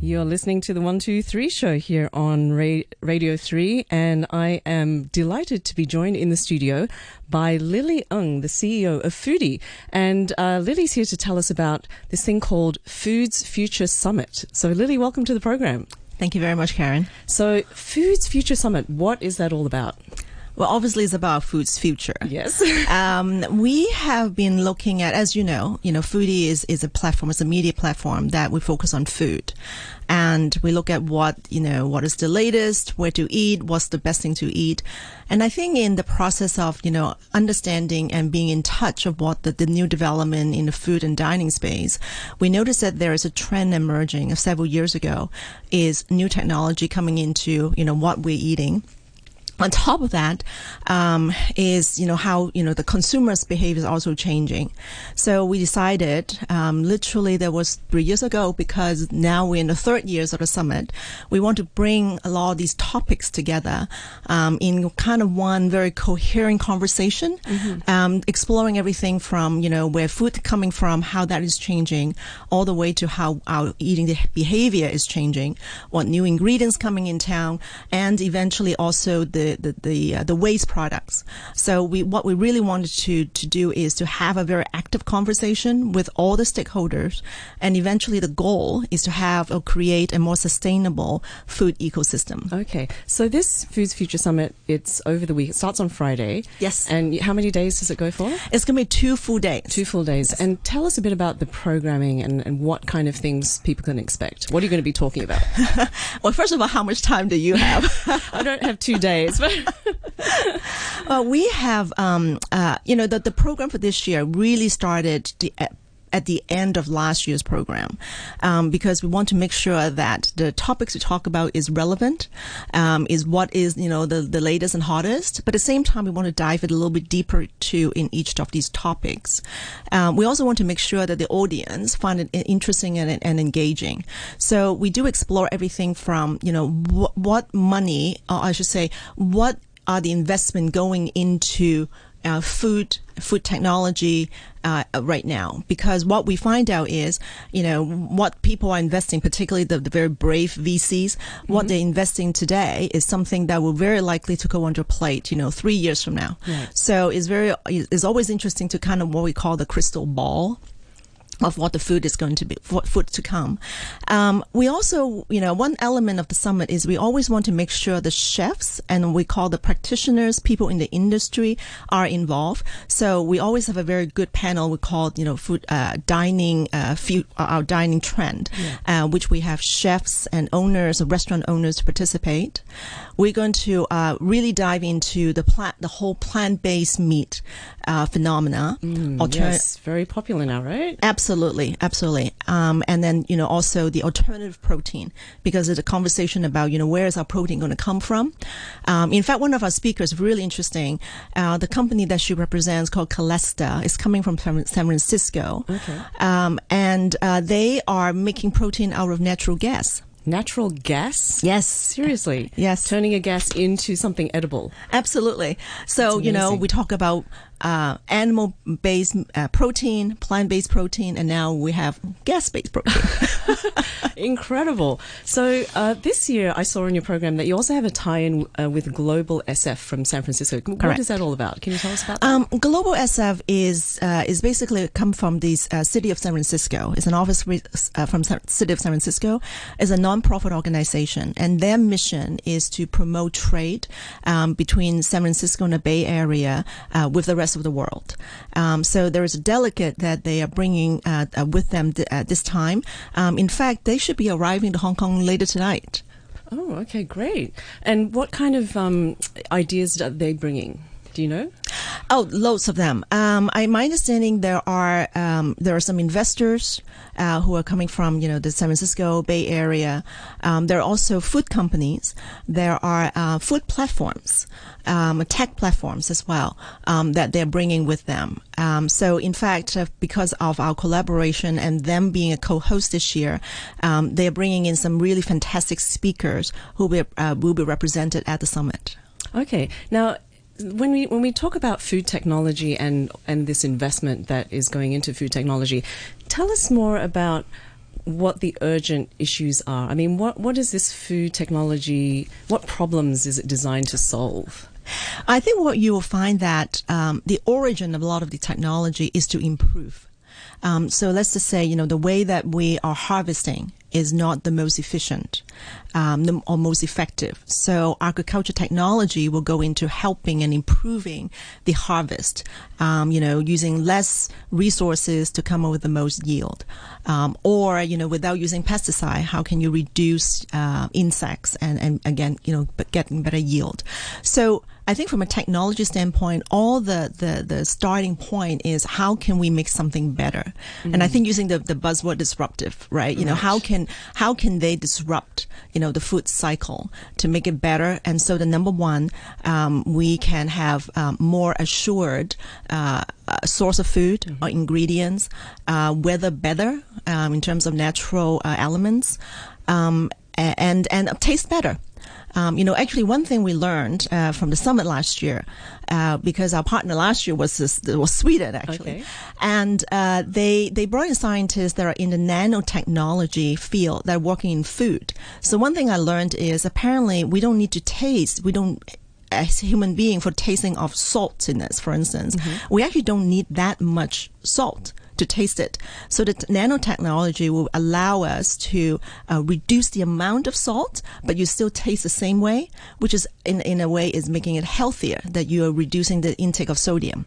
You're listening to the 123 show here on Ra- Radio 3, and I am delighted to be joined in the studio by Lily Ng, the CEO of Foodie. And uh, Lily's here to tell us about this thing called Foods Future Summit. So, Lily, welcome to the program. Thank you very much, Karen. So, Foods Future Summit, what is that all about? Well, obviously, it's about food's future. Yes. um, we have been looking at, as you know, you know, Foodie is, is a platform, it's a media platform that we focus on food. And we look at what, you know, what is the latest, where to eat, what's the best thing to eat. And I think in the process of, you know, understanding and being in touch of what the, the new development in the food and dining space, we noticed that there is a trend emerging of several years ago is new technology coming into, you know, what we're eating on top of that um, is you know how you know the consumers behavior is also changing so we decided um, literally that was three years ago because now we're in the third years of the summit we want to bring a lot of these topics together um, in kind of one very coherent conversation mm-hmm. Um, exploring everything from you know where food coming from how that is changing all the way to how our eating behavior is changing what new ingredients coming in town and eventually also the the the uh, the waste products. So we what we really wanted to to do is to have a very active conversation with all the stakeholders, and eventually the goal is to have or create a more sustainable food ecosystem. Okay, so this Foods Future Summit it's over the week. It starts on Friday. Yes. And how many days does it go for? It's going to be two full days. Two full days. Yes. And tell us a bit about the programming and, and what kind of things people can expect. What are you going to be talking about? well, first of all, how much time do you have? I don't have two days. Well, we have, um, uh, you know, the, the program for this year really started the, at the end of last year's program um, because we want to make sure that the topics we talk about is relevant, um, is what is you know the the latest and hottest. But at the same time, we want to dive it a little bit deeper too in each of these topics. Um, we also want to make sure that the audience find it interesting and, and engaging. So we do explore everything from you know wh- what money, or I should say, what are the investment going into uh, food food technology uh, right now because what we find out is you know what people are investing particularly the, the very brave VCs mm-hmm. what they're investing today is something that will very likely to go under plate you know three years from now right. so it's very it's always interesting to kind of what we call the crystal ball of what the food is going to be, what food to come. Um, we also, you know, one element of the summit is we always want to make sure the chefs and we call the practitioners, people in the industry are involved. So we always have a very good panel we call, you know, food, uh, dining, uh, food, uh, our dining trend, yeah. uh, which we have chefs and owners, restaurant owners to participate. We're going to, uh, really dive into the plant, the whole plant-based meat, uh, phenomena. Mm, Alter- yes, very popular now, right? Absolutely Absolutely, absolutely. Um, and then you know also the alternative protein because it's a conversation about you know where is our protein going to come from. Um, in fact, one of our speakers really interesting. Uh, the company that she represents called Calysta is coming from San Francisco, okay. um, and uh, they are making protein out of natural gas. Natural gas? Yes. Seriously? Yes. Turning a gas into something edible. Absolutely. So, you know, we talk about uh, animal based uh, protein, plant based protein, and now we have gas based protein. Incredible. So, uh, this year I saw in your program that you also have a tie in uh, with Global SF from San Francisco. Correct. What is that all about? Can you tell us about that? Um, Global SF is, uh, is basically come from the uh, city of San Francisco. It's an office re- from the city of San Francisco. It's a non-profit organization, and their mission is to promote trade um, between San Francisco and the Bay Area with the rest rest of the world. Um, so there is a delegate that they are bringing uh, uh, with them th- at this time. Um, in fact, they should be arriving to Hong Kong later tonight. Oh, okay, great. And what kind of um, ideas are they bringing? Do you know? Oh, loads of them. Um, I, my understanding there are um, there are some investors uh, who are coming from you know the San Francisco Bay Area. Um, there are also food companies. There are uh, food platforms, um, tech platforms as well um, that they're bringing with them. Um, so in fact, uh, because of our collaboration and them being a co-host this year, they're bringing in some really fantastic speakers who will, uh, will be represented at the summit. Okay. Now, when we when we talk about food technology and and this investment that is going into food technology, tell us more about what the urgent issues are. I mean, what what is this food technology? What problems is it designed to solve? I think what you will find that um, the origin of a lot of the technology is to improve. Um, so let's just say, you know, the way that we are harvesting is not the most efficient um, or most effective. So agriculture technology will go into helping and improving the harvest. Um, you know, using less resources to come up with the most yield, um, or you know, without using pesticide, how can you reduce uh, insects and and again, you know, but getting better yield. So I think from a technology standpoint, all the, the, the starting point is how can we make something better? Mm-hmm. And I think using the, the buzzword disruptive, right? You know, how can, how can they disrupt, you know, the food cycle to make it better? And so the number one, um, we can have um, more assured, uh, source of food mm-hmm. or ingredients, uh, weather better, um, in terms of natural uh, elements, um, and, and taste better. Um, you know, actually, one thing we learned uh, from the summit last year, uh, because our partner last year was this, was Sweden actually, okay. and uh, they they brought in scientists that are in the nanotechnology field that are working in food. So one thing I learned is apparently we don't need to taste, we don't as a human being for tasting of saltiness, for instance, mm-hmm. we actually don't need that much salt to taste it. So the nanotechnology will allow us to uh, reduce the amount of salt, but you still taste the same way, which is in, in a way is making it healthier that you are reducing the intake of sodium.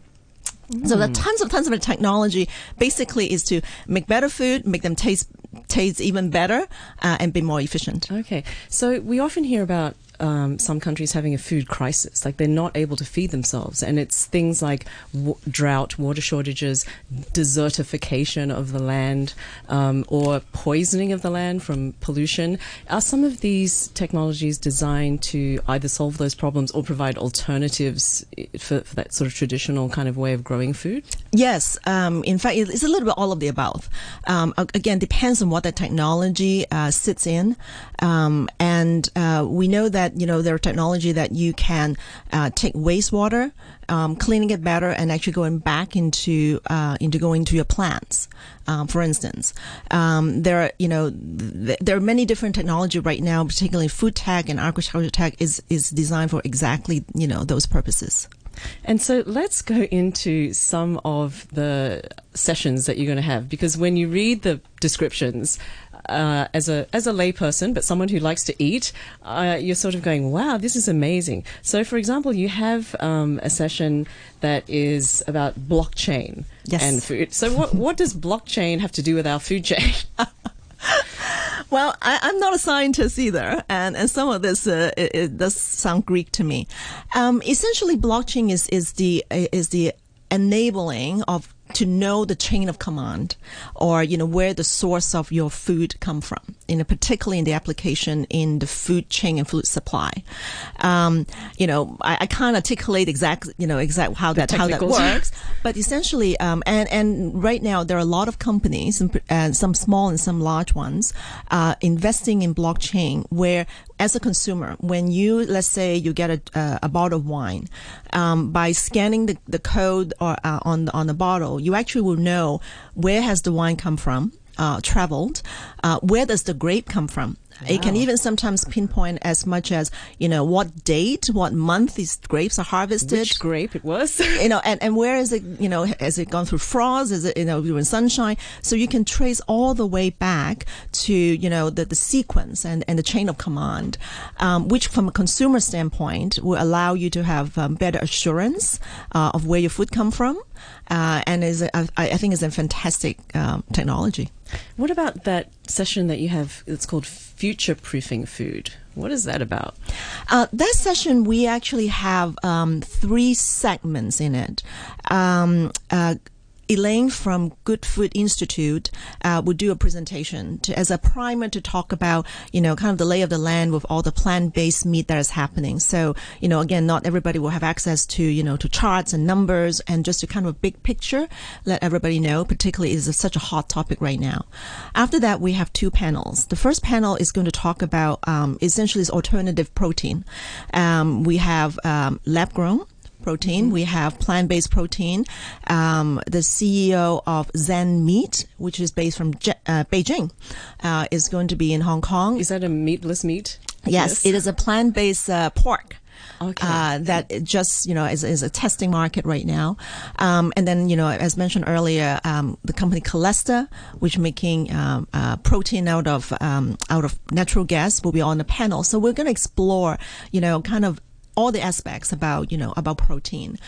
Mm. So the mm. tons of tons of technology basically is to make better food, make them taste taste even better, uh, and be more efficient. Okay, so we often hear about um, some countries having a food crisis. Like they're not able to feed themselves. And it's things like w- drought, water shortages, desertification of the land, um, or poisoning of the land from pollution. Are some of these technologies designed to either solve those problems or provide alternatives for, for that sort of traditional kind of way of growing food? Yes. Um, in fact, it's a little bit all of the above. Um, again, depends on what the technology uh, sits in. Um, and uh, we know that you know there are technology that you can uh, take wastewater, um, cleaning it better, and actually going back into uh, into going to your plants. Um, for instance, um, there are you know th- there are many different technology right now, particularly food tech and agriculture tech is is designed for exactly you know those purposes. And so let's go into some of the sessions that you're going to have because when you read the descriptions, uh, as a as a layperson, but someone who likes to eat, uh, you're sort of going, "Wow, this is amazing." So, for example, you have um, a session that is about blockchain yes. and food. So, what what does blockchain have to do with our food chain? Well, I, am not a scientist either, and, and some of this uh, it, it, does sound Greek to me. Um, essentially, blockchain is is the is the enabling of to know the chain of command or you know where the source of your food come from you know particularly in the application in the food chain and food supply. Um, you know I, I, can't articulate exactly you know exactly how that how that works but essentially um, and and right now there are a lot of companies and, uh, some small and some large ones uh, investing in blockchain where as a consumer, when you, let's say you get a, uh, a bottle of wine, um, by scanning the, the code or, uh, on, on the bottle, you actually will know where has the wine come from, uh, traveled, uh, where does the grape come from? Wow. It can even sometimes pinpoint as much as, you know, what date, what month these grapes are harvested. Which grape it was. you know, and, and where is it, you know, has it gone through frost? Is it, you know, during sunshine? So you can trace all the way back to, you know, the, the sequence and, and the chain of command, um, which from a consumer standpoint will allow you to have um, better assurance uh, of where your food come from. Uh, and is I, I think is a fantastic um, technology. What about that session that you have? It's called future proofing food. What is that about? Uh, that session, we actually have um, three segments in it. Um, uh, Elaine from Good Food Institute uh, would do a presentation to, as a primer to talk about, you know, kind of the lay of the land with all the plant-based meat that is happening. So, you know, again, not everybody will have access to, you know, to charts and numbers and just to kind of a big picture, let everybody know, particularly is such a hot topic right now. After that, we have two panels. The first panel is going to talk about um, essentially this alternative protein. Um, we have um, lab grown protein. We have plant-based protein. Um, the CEO of Zhenmeat, which is based from Je- uh, Beijing, uh, is going to be in Hong Kong. Is that a meatless meat? yes, it is a plant-based uh, pork. Okay. Uh, that just you know is, is a testing market right now, um, and then you know as mentioned earlier, um, the company Calysta, which making um, uh, protein out of um, out of natural gas, will be on the panel. So we're going to explore you know kind of all the aspects about you know about protein,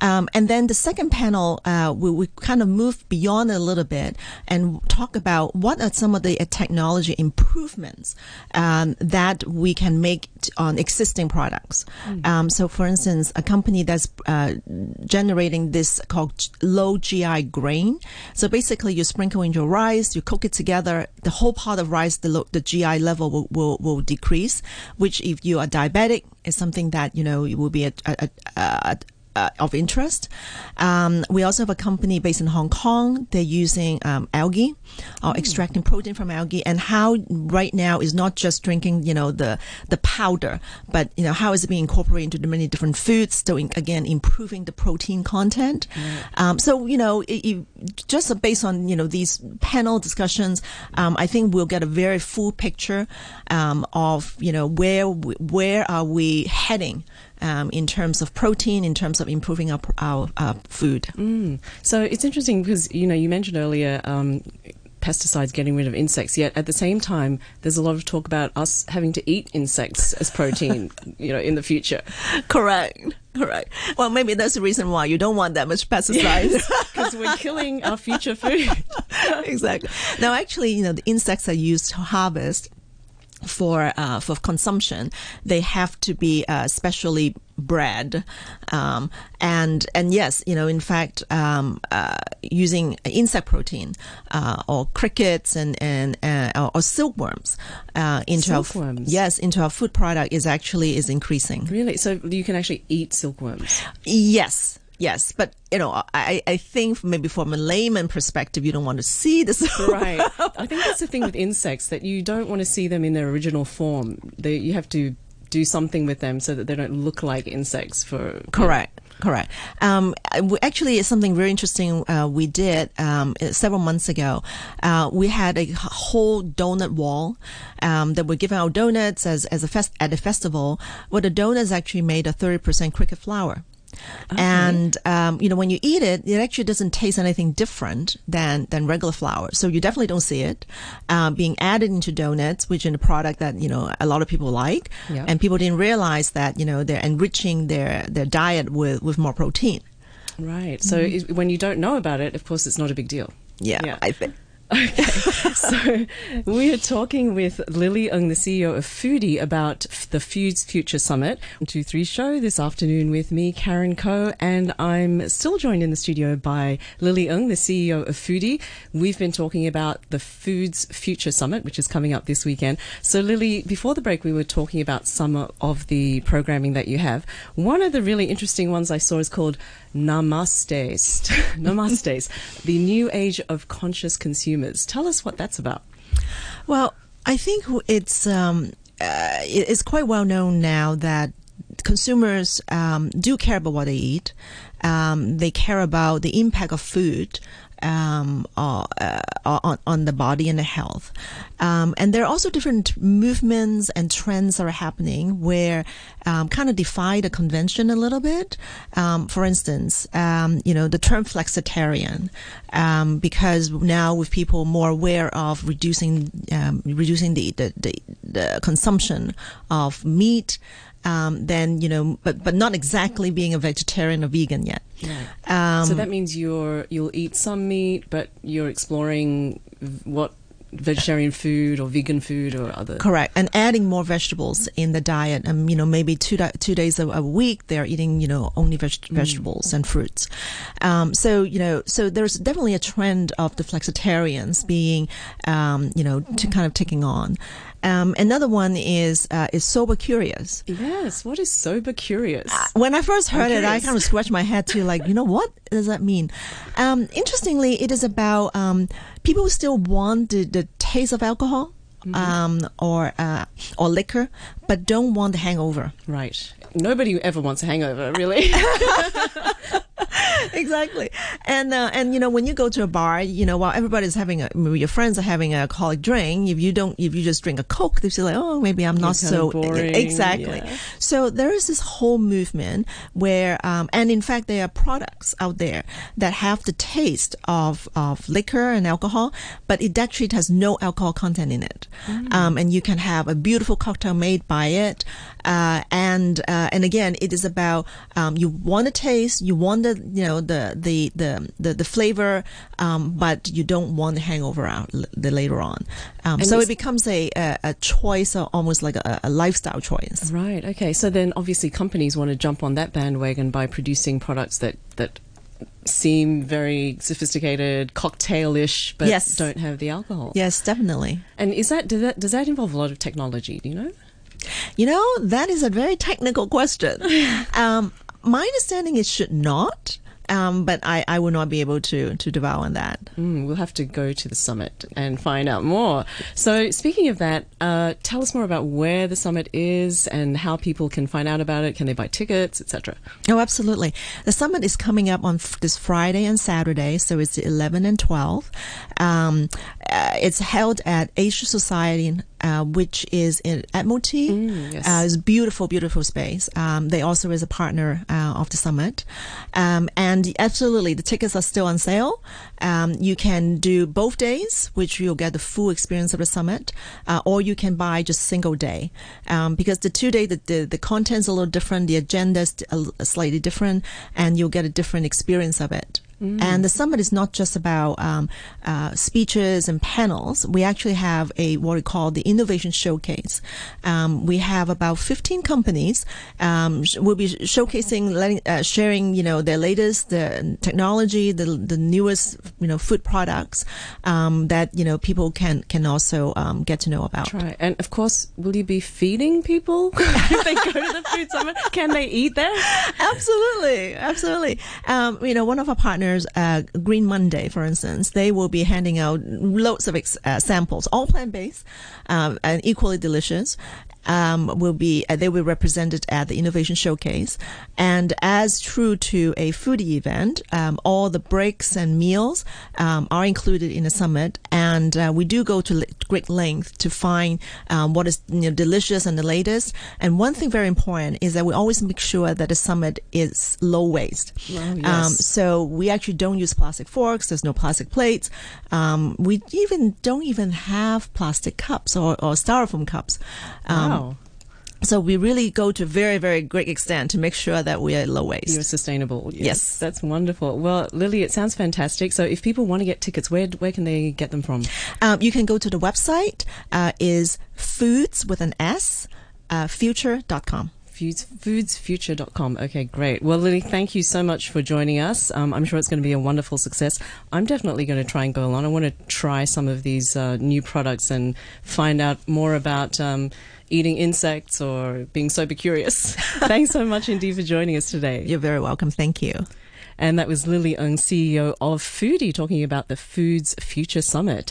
um, and then the second panel uh, we, we kind of move beyond a little bit and talk about what are some of the uh, technology improvements um, that we can make t- on existing products. Um, so, for instance, a company that's uh, generating this called low GI grain. So basically, you sprinkle in your rice, you cook it together. The whole pot of rice, the, lo- the GI level will, will, will decrease. Which, if you are diabetic, is something that you know it will be a, a, a, a uh, of interest. Um, we also have a company based in Hong Kong. They're using um, algae or extracting protein from algae, and how right now is not just drinking, you know, the the powder, but you know how is it being incorporated into the many different foods. So in, again, improving the protein content. Um, so you know, it, it, just based on you know these panel discussions, um, I think we'll get a very full picture um, of you know where where are we heading um, in terms of protein, in terms of improving our, our, our food. Mm. So it's interesting because you know you mentioned earlier um, pesticides getting rid of insects. Yet at the same time, there's a lot of talk about us having to eat insects as protein. you know, in the future, Correct. Correct. Well, maybe that's the reason why you don't want that much pesticides because we're killing our future food. exactly. Now, actually, you know, the insects are used to harvest for uh, for consumption. They have to be uh, specially bred, um, and and yes, you know, in fact, um, uh, using insect protein uh, or crickets and and uh, or silkworms uh, into our yes into our food product is actually is increasing. Really? So you can actually eat silkworms? Yes. Yes, but you know, I, I think maybe from a layman perspective, you don't want to see this. Right. I think that's the thing with insects that you don't want to see them in their original form. They, you have to do something with them so that they don't look like insects for Correct. Correct. Um, actually, it's something very interesting uh, we did um, uh, several months ago. Uh, we had a whole donut wall um, that we're giving out donuts as, as a fest- at a festival. where the donuts actually made a 30% cricket flour. And um, you know when you eat it, it actually doesn't taste anything different than than regular flour. So you definitely don't see it um, being added into donuts, which is a product that you know a lot of people like, Yeah. and people didn't realize that you know they're enriching their their diet with with more protein. Right. So is- when you don't know about it, of course, it's not a big deal. Yeah, Yeah. I think. Okay. so we are talking with Lily Ng, the CEO of Foodie, about the Foods Future Summit. One, Two, three show this afternoon with me, Karen Coe, and I'm still joined in the studio by Lily Ng, the CEO of Foodie. We've been talking about the Foods Future Summit, which is coming up this weekend. So Lily, before the break, we were talking about some of the programming that you have. One of the really interesting ones I saw is called Namaste, Namaste, the new age of conscious consumers. Tell us what that's about. Well, I think it's um, uh, it's quite well known now that consumers um, do care about what they eat. Um, they care about the impact of food um, uh, uh, on, on the body and the health. Um, and there are also different movements and trends that are happening where um, kind of defy the convention a little bit. Um, for instance, um, you know, the term flexitarian, um, because now with people more aware of reducing reducing the, the, the, the consumption of meat, um, then you know, but but not exactly being a vegetarian or vegan yet. Um, so that means you're you'll eat some meat, but you're exploring what vegetarian food or vegan food or other. Correct, and adding more vegetables in the diet. Um, you know, maybe two di- two days a, a week they're eating, you know, only veg- vegetables and fruits. Um, so you know, so there's definitely a trend of the flexitarians being, um, you know, to kind of taking on. Um, another one is uh, is sober curious. Yes. What is sober curious? When I first heard it, I kind of scratched my head too, like, you know, what does that mean? Um, interestingly, it is about um, people who still want the, the taste of alcohol. um, or uh, or liquor, but don't want the hangover. Right. Nobody ever wants a hangover, really. exactly. And uh, and you know when you go to a bar, you know while everybody's having a, maybe your friends are having a alcoholic drink, if you don't, if you just drink a coke, they feel like, oh, maybe I'm not so boring, exactly. yeah. So there is this whole movement where, um, and in fact, there are products out there that have the taste of of liquor and alcohol, but it actually has no alcohol content in it, Mm. um, and you can have a beautiful cocktail made by it. Uh, and uh, and again, it is about um, you want to taste, you want the you know the the the the, the flavor, um, but you don't want the hangover out l- the later on. Um, so it becomes a, a, a choice, or almost like a, a lifestyle choice. right. Okay. So then obviously companies want to jump on that bandwagon by producing products that, that seem very sophisticated, cocktailish, but Yes. don't have the alcohol. Yes, definitely. And is that does, that does that involve a lot of technology? Do you know? You know, that is a very technical question. um, my understanding is should not, um, but I, I will not be able to to devour on that. Mm, we'll have to go to the summit and find out more. So, speaking of that, uh, tell us more about where the summit is and how people can find out about it. Can they buy tickets, etc.? Oh, absolutely. The summit is coming up on f- this Friday and Saturday, so it's the 11 and 12. Um, uh, it's held at Asia Society, uh, which is in Admiralty. Mm, yes. Uh, it's beautiful, beautiful space. Um, they also is a partner uh, of the summit. Um, and absolutely, the tickets are still on sale. Um, you can do both days, which you'll get the full experience of the summit, uh, or you can buy just single day. Um, because the two day, the, the, the content's a little different, the agenda's slightly different, and you'll get a different experience of it. And the summit is not just about um, uh, speeches and panels. We actually have a what we call the innovation showcase. Um, we have about 15 companies. Um, sh- we'll be showcasing, letting, uh, sharing, you know, their latest the technology, the the newest, you know, food products um, that you know people can can also um, get to know about. Try. And of course, will you be feeding people if they go to the food summit? Can they eat there? absolutely, absolutely. Um, you know, one of our partners, uh, Green Monday, for instance, they will be handing out loads of ex- uh, samples, all plant based um, and equally delicious. Um, will be uh, they will be represented at the innovation showcase, and as true to a foodie event, um, all the breaks and meals um, are included in the summit, and uh, we do go to great length to find um, what is you know, delicious and the latest. And one thing very important is that we always make sure that the summit is low waste. Oh, Um, yes. so we actually don't use plastic forks. There's no plastic plates. Um, we even don't even have plastic cups or, or styrofoam cups. Um, Wow. So we really go to very, very great extent to make sure that we are low waste. You're sustainable. Yes. That's wonderful. Well, Lily, it sounds fantastic. So if people want to get tickets, where where can they get them from? Um, you can go to the website, uh, is foods with an S, uh, future.com. Foods, foodsfuture.com. Okay, great. Well, Lily, thank you so much for joining us. Um, I'm sure it's going to be a wonderful success. I'm definitely going to try and go along. I want to try some of these uh, new products and find out more about um, eating insects or being super curious. Thanks so much indeed for joining us today. You're very welcome. Thank you. And that was Lily Ng, CEO of Foodie, talking about the Foods Future Summit.